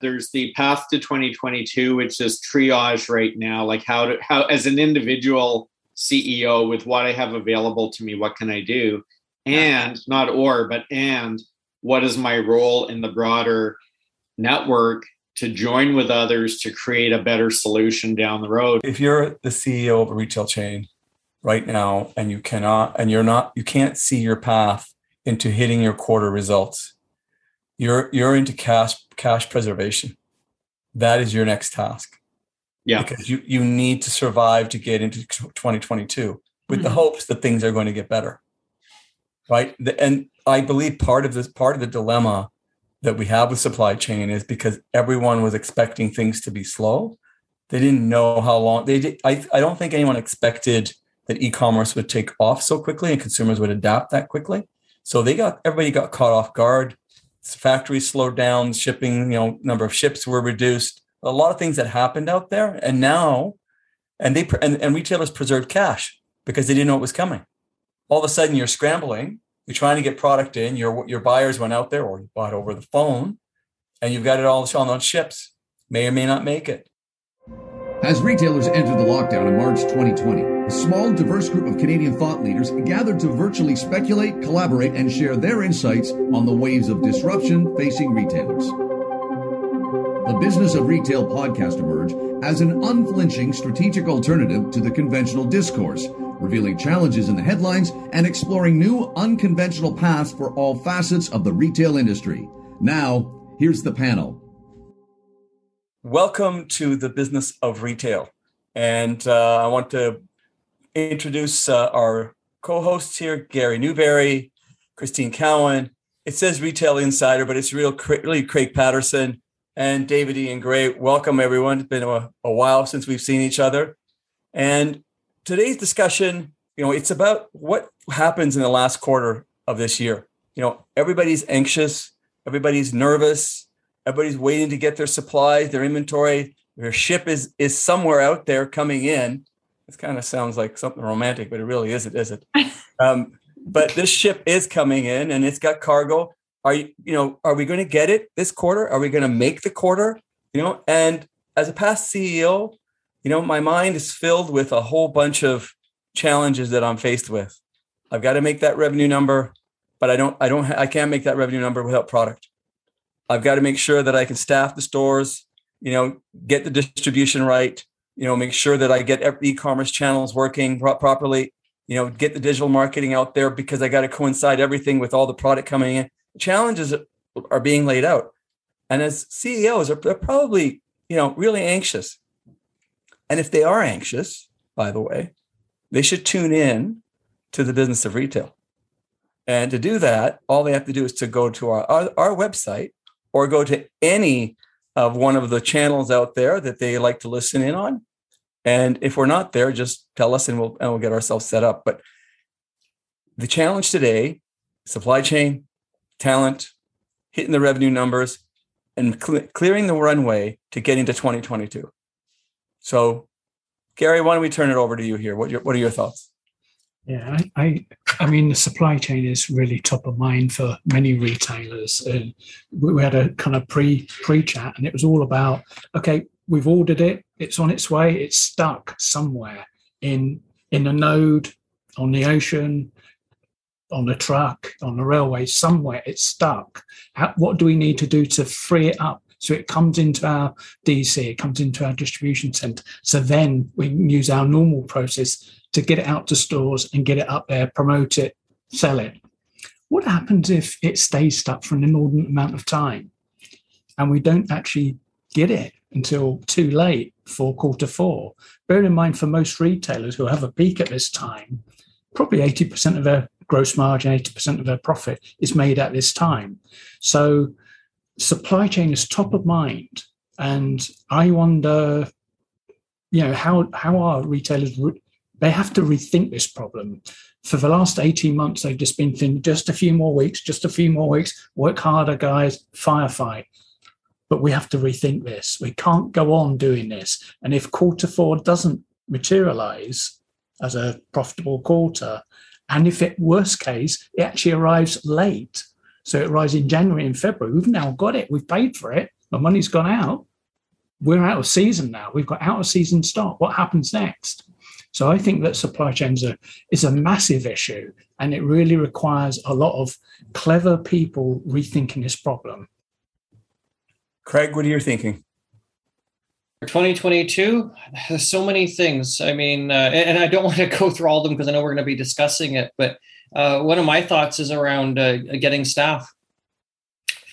there's the path to 2022 which is triage right now like how to how as an individual ceo with what i have available to me what can i do? And not or but and what is my role in the broader network to join with others to create a better solution down the road? If you're the ceo of a retail chain right now and you cannot and you're not you can't see your path into hitting your quarter results you're you're into cash cash preservation. That is your next task. Yeah. Because you you need to survive to get into 2022 with mm-hmm. the hopes that things are going to get better. Right? And i believe part of this part of the dilemma that we have with supply chain is because everyone was expecting things to be slow. They didn't know how long they did i, I don't think anyone expected that e-commerce would take off so quickly and consumers would adapt that quickly. So they got everybody got caught off guard factories slowed down, shipping, you know, number of ships were reduced. A lot of things that happened out there, and now, and they and, and retailers preserved cash because they didn't know it was coming. All of a sudden, you're scrambling. You're trying to get product in. Your your buyers went out there, or you bought over the phone, and you've got it all on those ships. May or may not make it. As retailers entered the lockdown in March 2020, a small, diverse group of Canadian thought leaders gathered to virtually speculate, collaborate, and share their insights on the waves of disruption facing retailers. The Business of Retail podcast emerged as an unflinching strategic alternative to the conventional discourse, revealing challenges in the headlines and exploring new unconventional paths for all facets of the retail industry. Now, here's the panel. Welcome to the business of retail. And uh, I want to introduce uh, our co hosts here Gary Newberry, Christine Cowan. It says Retail Insider, but it's real, really Craig Patterson and David Ian Gray. Welcome, everyone. It's been a, a while since we've seen each other. And today's discussion, you know, it's about what happens in the last quarter of this year. You know, everybody's anxious, everybody's nervous Everybody's waiting to get their supplies, their inventory, their ship is is somewhere out there coming in. This kind of sounds like something romantic, but it really isn't, is it? Um, but this ship is coming in and it's got cargo. Are you, you know, are we going to get it this quarter? Are we going to make the quarter? You know, and as a past CEO, you know, my mind is filled with a whole bunch of challenges that I'm faced with. I've got to make that revenue number, but I don't, I don't, I can't make that revenue number without product. I've got to make sure that I can staff the stores, you know, get the distribution right, you know, make sure that I get e-commerce channels working pro- properly, you know, get the digital marketing out there because I got to coincide everything with all the product coming in. Challenges are being laid out. And as CEOs, they're probably, you know, really anxious. And if they are anxious, by the way, they should tune in to the business of retail. And to do that, all they have to do is to go to our, our, our website, or go to any of one of the channels out there that they like to listen in on. And if we're not there, just tell us and we'll and we'll get ourselves set up. But the challenge today, supply chain, talent, hitting the revenue numbers, and cl- clearing the runway to get into 2022. So, Gary, why don't we turn it over to you here? What, your, what are your thoughts? Yeah, I, I, I, mean, the supply chain is really top of mind for many retailers. And we had a kind of pre pre chat, and it was all about okay, we've ordered it, it's on its way, it's stuck somewhere in in a node on the ocean, on a truck, on a railway, somewhere it's stuck. How, what do we need to do to free it up? So it comes into our DC, it comes into our distribution center. So then we use our normal process to get it out to stores and get it up there, promote it, sell it. What happens if it stays stuck for an inordinate amount of time and we don't actually get it until too late for quarter four? Bear in mind, for most retailers who have a peak at this time, probably 80% of their gross margin, 80% of their profit is made at this time. So supply chain is top of mind. And I wonder, you know, how, how are retailers they have to rethink this problem. For the last 18 months, they've just been thinking just a few more weeks, just a few more weeks, work harder, guys, firefight. But we have to rethink this. We can't go on doing this. And if quarter four doesn't materialize as a profitable quarter, and if it worst case, it actually arrives late. So it arrives in January and February. We've now got it. We've paid for it. the money's gone out. We're out of season now. We've got out of season stock. What happens next? So I think that supply chains are, is a massive issue, and it really requires a lot of clever people rethinking this problem. Craig, what are you thinking? 2022, there's so many things. I mean, uh, and I don't want to go through all of them because I know we're going to be discussing it. But uh, one of my thoughts is around uh, getting staff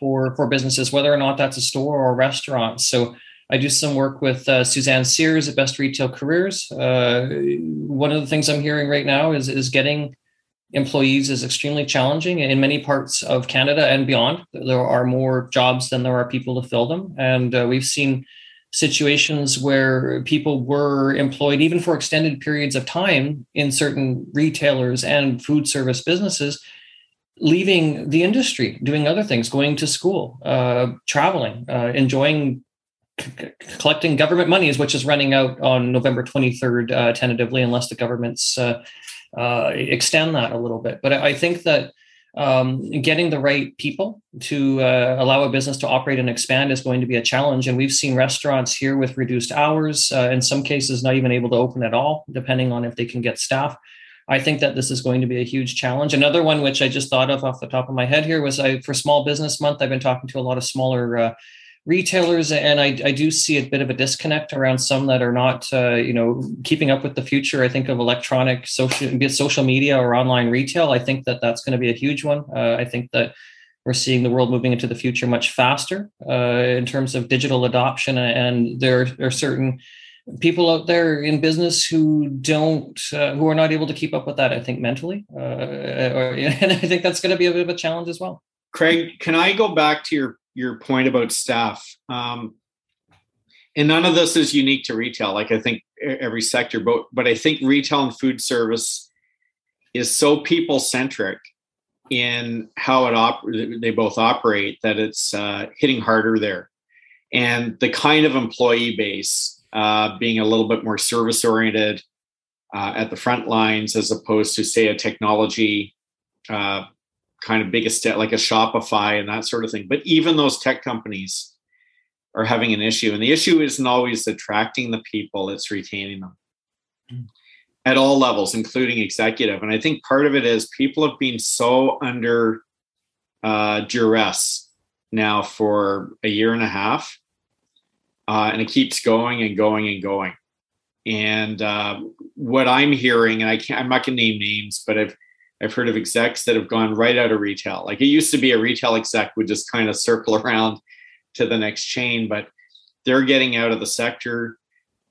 for for businesses, whether or not that's a store or a restaurant. So I do some work with uh, Suzanne Sears at Best Retail Careers. Uh, one of the things I'm hearing right now is is getting employees is extremely challenging in many parts of Canada and beyond. There are more jobs than there are people to fill them, and uh, we've seen situations where people were employed even for extended periods of time in certain retailers and food service businesses leaving the industry doing other things going to school uh, traveling uh, enjoying collecting government monies, which is running out on November 23rd, uh, tentatively, unless the governments uh, uh, extend that a little bit. But I think that um, getting the right people to uh, allow a business to operate and expand is going to be a challenge. And we've seen restaurants here with reduced hours, uh, in some cases, not even able to open at all, depending on if they can get staff. I think that this is going to be a huge challenge. Another one, which I just thought of off the top of my head here, was I for Small Business Month. I've been talking to a lot of smaller uh, retailers and I, I, do see a bit of a disconnect around some that are not uh, you know keeping up with the future. I think of electronic social social media or online retail i think that that's going to be a huge one. Uh, i think that we're seeing the world moving into the future much faster uh, in terms of digital adoption and there are certain people out there in business who don't uh, who are not able to keep up with that i think mentally uh, or, and i think that's going to be a bit of a challenge as well. Craig can i go back to your your point about staff. Um, and none of this is unique to retail. Like I think every sector, but but I think retail and food service is so people centric in how it op- they both operate that it's uh, hitting harder there. And the kind of employee base uh, being a little bit more service oriented uh, at the front lines as opposed to say a technology uh, kind of biggest step like a Shopify and that sort of thing. But even those tech companies are having an issue. And the issue isn't always attracting the people, it's retaining them mm. at all levels, including executive. And I think part of it is people have been so under uh, duress now for a year and a half. Uh, and it keeps going and going and going. And uh, what I'm hearing, and I can't, I'm not going to name names, but I've I've heard of execs that have gone right out of retail. Like it used to be a retail exec would just kind of circle around to the next chain, but they're getting out of the sector.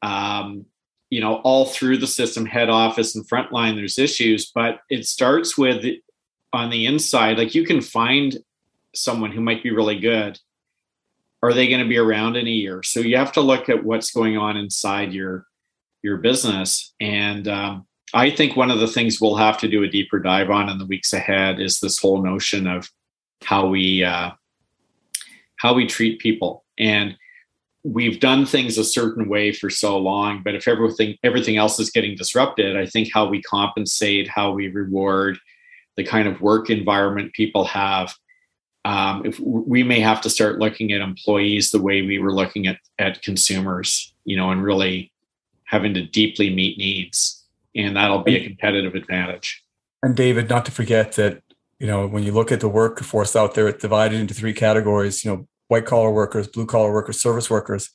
Um, you know, all through the system, head office and frontline, there's issues, but it starts with on the inside. Like you can find someone who might be really good. Are they going to be around in a year? So you have to look at what's going on inside your your business and um, I think one of the things we'll have to do a deeper dive on in the weeks ahead is this whole notion of how we uh, how we treat people. And we've done things a certain way for so long, but if everything everything else is getting disrupted, I think how we compensate, how we reward, the kind of work environment people have. Um, if we may have to start looking at employees the way we were looking at at consumers, you know, and really having to deeply meet needs and that'll be a competitive advantage. And David, not to forget that you know when you look at the workforce out there, it's divided into three categories. You know, white collar workers, blue collar workers, service workers.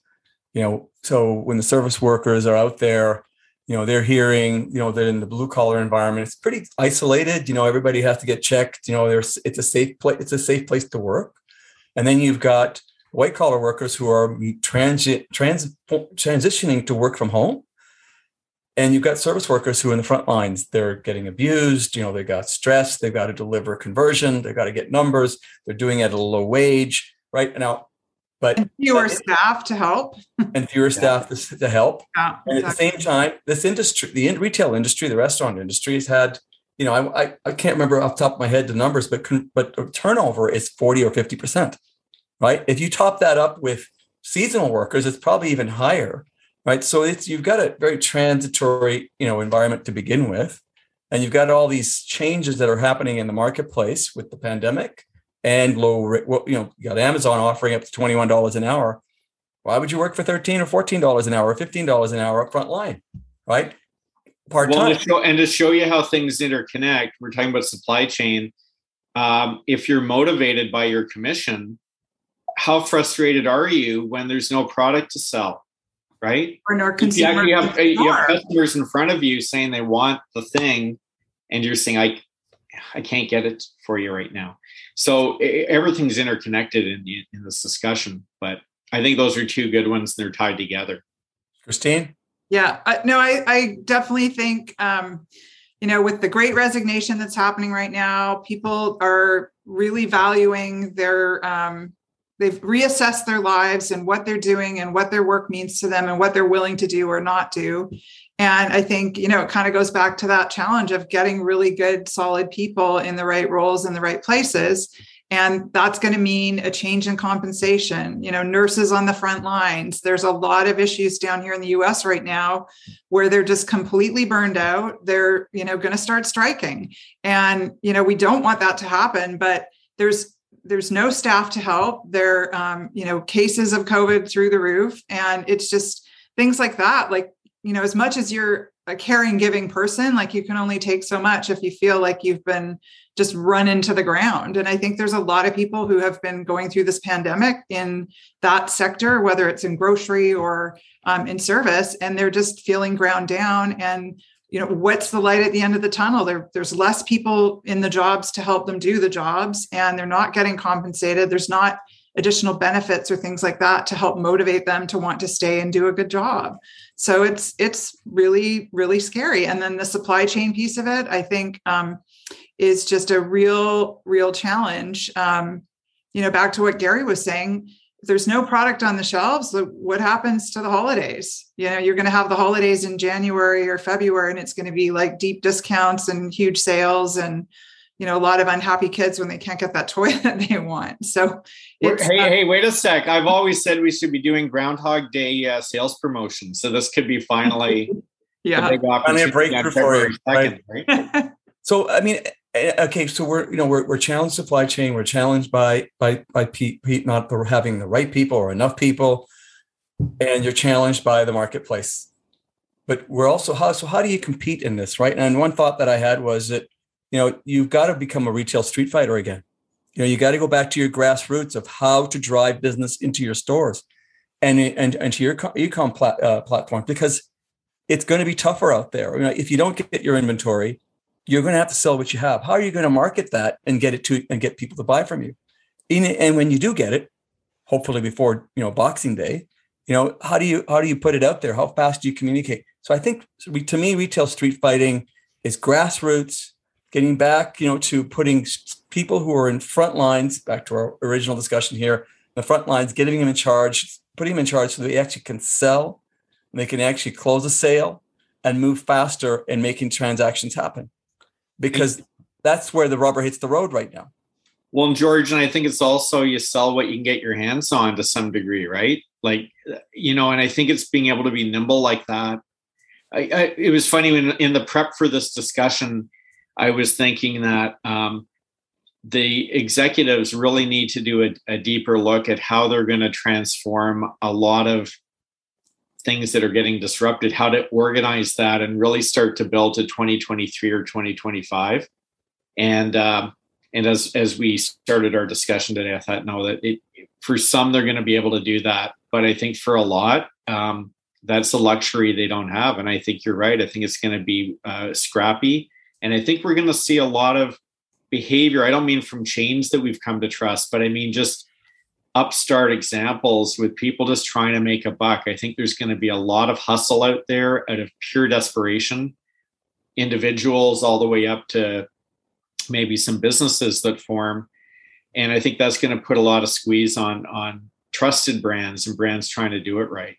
You know, so when the service workers are out there, you know they're hearing you know that in the blue collar environment it's pretty isolated you know everybody has to get checked you know there's it's a safe place it's a safe place to work and then you've got white collar workers who are transit trans transitioning to work from home and you've got service workers who are in the front lines. They're getting abused you know they got stressed they've got to deliver conversion they've got to get numbers they're doing it at a low wage right? Now but and fewer staff to help. And fewer staff to, to help. Yeah, and at the same time this industry the retail industry the restaurant industry has had you know I, I, I can't remember off the top of my head the numbers but but turnover is 40 or 50 percent right? If you top that up with seasonal workers it's probably even higher right? So it's you've got a very transitory, you know, environment to begin with, and you've got all these changes that are happening in the marketplace with the pandemic, and low rate. Well, you know, you got Amazon offering up to $21 an hour. Why would you work for 13 or $14 an hour or $15 an hour up front line? Right? Part time. Well, to and to show you how things interconnect, we're talking about supply chain. Um, if you're motivated by your commission, how frustrated are you when there's no product to sell? Right? Or no consumer. You have, you have customers in front of you saying they want the thing, and you're saying, I, I can't get it for you right now. So everything's interconnected in, in this discussion, but I think those are two good ones. They're tied together. Christine? Yeah, uh, no, I, I definitely think, um, you know, with the great resignation that's happening right now, people are really valuing their, um, they've reassessed their lives and what they're doing and what their work means to them and what they're willing to do or not do. And I think, you know, it kind of goes back to that challenge of getting really good, solid people in the right roles in the right places. And that's going to mean a change in compensation. You know, nurses on the front lines. There's a lot of issues down here in the US right now where they're just completely burned out. They're, you know, going to start striking. And, you know, we don't want that to happen, but there's there's no staff to help. There, um, you know, cases of COVID through the roof, and it's just things like that. Like you know, as much as you're a caring, giving person, like you can only take so much if you feel like you've been just run into the ground. And I think there's a lot of people who have been going through this pandemic in that sector, whether it's in grocery or um, in service, and they're just feeling ground down. And you know, what's the light at the end of the tunnel? There, there's less people in the jobs to help them do the jobs, and they're not getting compensated. There's not additional benefits or things like that to help motivate them to want to stay and do a good job so it's it's really really scary and then the supply chain piece of it i think um, is just a real real challenge um, you know back to what gary was saying there's no product on the shelves what happens to the holidays you know you're going to have the holidays in january or february and it's going to be like deep discounts and huge sales and you know a lot of unhappy kids when they can't get that toy that they want so hey uh, hey wait a sec i've always said we should be doing groundhog day uh, sales promotion so this could be finally yeah finally a breakthrough for you right? right? so i mean okay so we're you know we're, we're challenged supply chain we're challenged by by by not having the right people or enough people and you're challenged by the marketplace but we're also how so how do you compete in this right and one thought that i had was that you know, you've got to become a retail street fighter again. You know, you got to go back to your grassroots of how to drive business into your stores and and, and to your e-com plat, uh, platform because it's going to be tougher out there. You know, if you don't get your inventory, you're going to have to sell what you have. How are you going to market that and get it to and get people to buy from you? And when you do get it, hopefully before you know Boxing Day, you know how do you how do you put it out there? How fast do you communicate? So I think to me, retail street fighting is grassroots getting back, you know, to putting people who are in front lines, back to our original discussion here, the front lines, getting them in charge, putting them in charge so they actually can sell, they can actually close a sale and move faster in making transactions happen. Because that's where the rubber hits the road right now. Well, George, and I think it's also you sell what you can get your hands on to some degree, right? Like, you know, and I think it's being able to be nimble like that. I, I, it was funny when in the prep for this discussion, I was thinking that um, the executives really need to do a, a deeper look at how they're going to transform a lot of things that are getting disrupted, how to organize that and really start to build to 2023 or 2025. And um, and as as we started our discussion today, I thought no, that it for some they're going to be able to do that, but I think for a lot, um, that's a luxury they don't have. And I think you're right. I think it's going to be uh, scrappy and I think we're going to see a lot of behavior. I don't mean from chains that we've come to trust, but I mean just upstart examples with people just trying to make a buck. I think there's going to be a lot of hustle out there out of pure desperation, individuals all the way up to maybe some businesses that form. And I think that's going to put a lot of squeeze on on trusted brands and brands trying to do it right.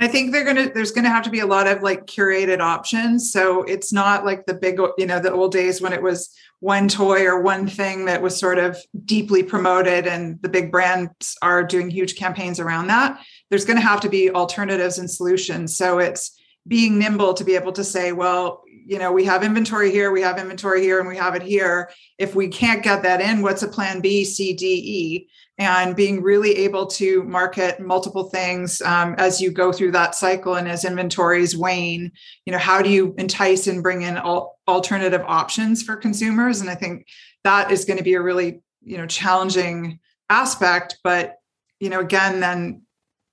I think they're gonna there's gonna have to be a lot of like curated options. So it's not like the big, you know, the old days when it was one toy or one thing that was sort of deeply promoted and the big brands are doing huge campaigns around that. There's gonna have to be alternatives and solutions. So it's being nimble to be able to say, well, you know, we have inventory here, we have inventory here, and we have it here. If we can't get that in, what's a plan B, C, D, E? And being really able to market multiple things um, as you go through that cycle and as inventories wane, you know, how do you entice and bring in all alternative options for consumers? And I think that is going to be a really, you know, challenging aspect. But, you know, again, then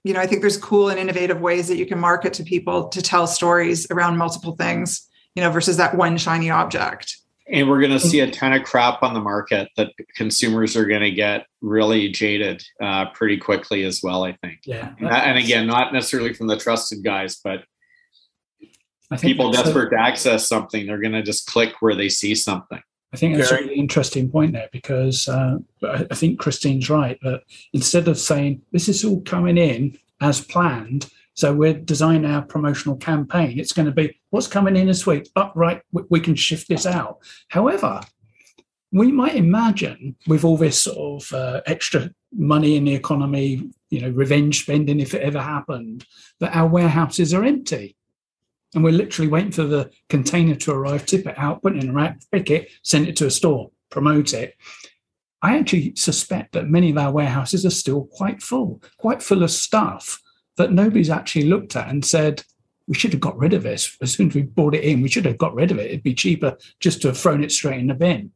you know, I think there's cool and innovative ways that you can market to people to tell stories around multiple things, you know, versus that one shiny object. And we're going to see a ton of crap on the market that consumers are going to get really jaded uh, pretty quickly as well. I think. Yeah. And, and again, not necessarily from the trusted guys, but people desperate a, to access something, they're going to just click where they see something. I think that's a really interesting point there because uh, I think Christine's right that instead of saying this is all coming in as planned, so we're designing our promotional campaign, it's going to be what's coming in this week. Up, oh, right, we can shift this out. However, we might imagine with all this sort of uh, extra money in the economy, you know, revenge spending if it ever happened, that our warehouses are empty and we're literally waiting for the container to arrive, tip it out, put it in a rack, pick it, send it to a store, promote it. I actually suspect that many of our warehouses are still quite full, quite full of stuff that nobody's actually looked at and said, we should have got rid of this. As soon as we brought it in, we should have got rid of it. It'd be cheaper just to have thrown it straight in the bin.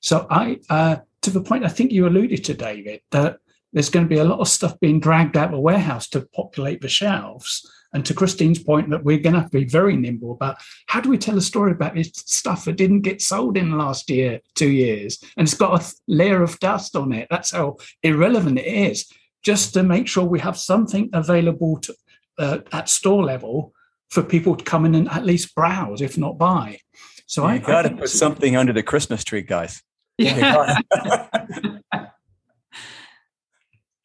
So I, uh, to the point I think you alluded to, David, that there's going to be a lot of stuff being dragged out of the warehouse to populate the shelves and to Christine's point, that we're going to have to be very nimble about how do we tell a story about this stuff that didn't get sold in the last year, two years, and it's got a layer of dust on it. That's how irrelevant it is. Just to make sure we have something available to, uh, at store level for people to come in and at least browse, if not buy. So you I got to put something under the Christmas tree, guys. Yeah.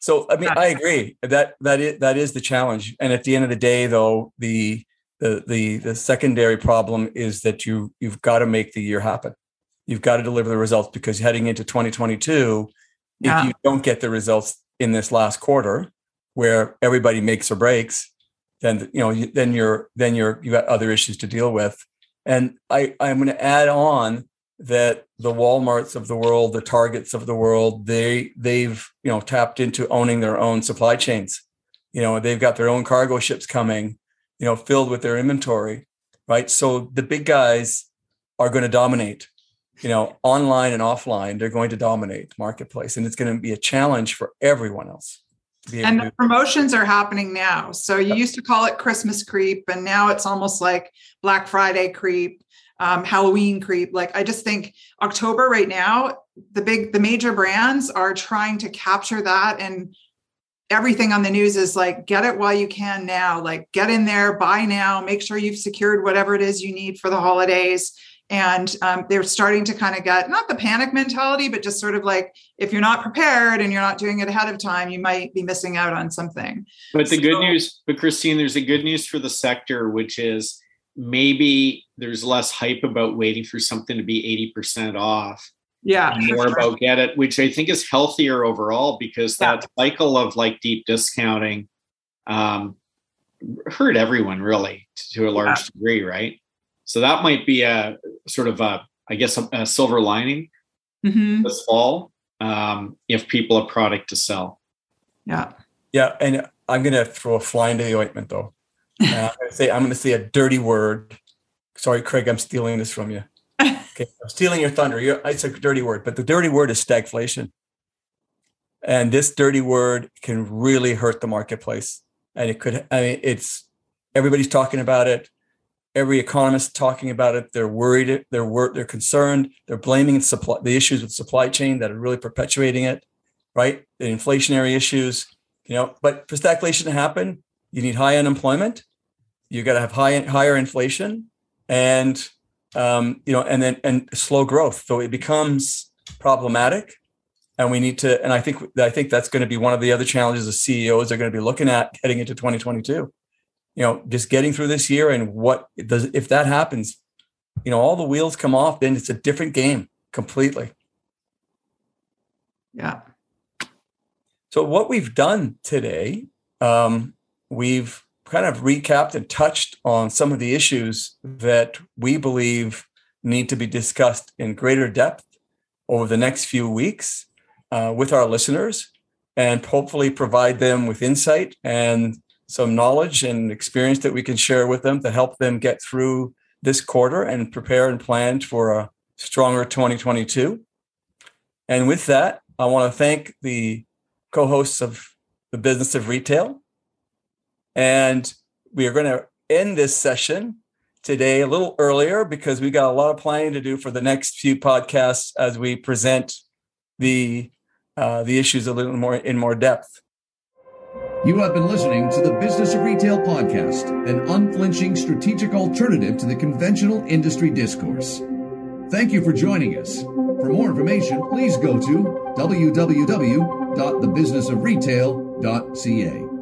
So I mean, I agree that that is that is the challenge. And at the end of the day, though, the the the the secondary problem is that you you've got to make the year happen. You've got to deliver the results because heading into 2022, yeah. if you don't get the results in this last quarter, where everybody makes or breaks, then you know then you're then you're you got other issues to deal with. And I I'm going to add on that the Walmarts of the world, the Targets of the world, they they've you know tapped into owning their own supply chains. You know, they've got their own cargo ships coming, you know, filled with their inventory, right? So the big guys are going to dominate. You know, online and offline, they're going to dominate the marketplace, and it's going to be a challenge for everyone else. And the promotions are happening now. So you used to call it Christmas creep, and now it's almost like Black Friday creep um, Halloween creep. Like I just think October right now, the big, the major brands are trying to capture that and everything on the news is like get it while you can now like get in there buy now make sure you've secured whatever it is you need for the holidays and um, they're starting to kind of get not the panic mentality but just sort of like if you're not prepared and you're not doing it ahead of time you might be missing out on something but the so, good news but christine there's a good news for the sector which is maybe there's less hype about waiting for something to be 80% off. Yeah. more sure. about get it, which I think is healthier overall because yeah. that cycle of like deep discounting um, hurt everyone really to a large yeah. degree, right? So that might be a sort of a, I guess, a, a silver lining mm-hmm. this fall um, if people have product to sell. Yeah. Yeah. And I'm going to throw a fly into the ointment though. Uh, I'm going to say I'm going to say a dirty word. Sorry, Craig, I'm stealing this from you. Okay, I'm stealing your thunder. You're, it's a dirty word, but the dirty word is stagflation, and this dirty word can really hurt the marketplace. And it could. I mean, it's everybody's talking about it. Every economist talking about it. They're worried. They're wor- They're concerned. They're blaming supply, the issues with supply chain that are really perpetuating it. Right, the inflationary issues. You know, but for stagflation to happen, you need high unemployment you got to have high higher inflation and um, you know and then and slow growth. So it becomes problematic and we need to and i think i think that's going to be one of the other challenges the ceos are going to be looking at heading into 2022 you know just getting through this year and what does if that happens you know all the wheels come off then it's a different game completely. Yeah. So what we've done today um, we've kind of recapped and touched on some of the issues that we believe need to be discussed in greater depth over the next few weeks uh, with our listeners and hopefully provide them with insight and some knowledge and experience that we can share with them to help them get through this quarter and prepare and plan for a stronger 2022. And with that, I want to thank the co hosts of the business of retail. And we are going to end this session today a little earlier because we got a lot of planning to do for the next few podcasts as we present the uh, the issues a little more in more depth. You have been listening to the Business of Retail podcast, an unflinching strategic alternative to the conventional industry discourse. Thank you for joining us. For more information, please go to www.thebusinessofretail.ca.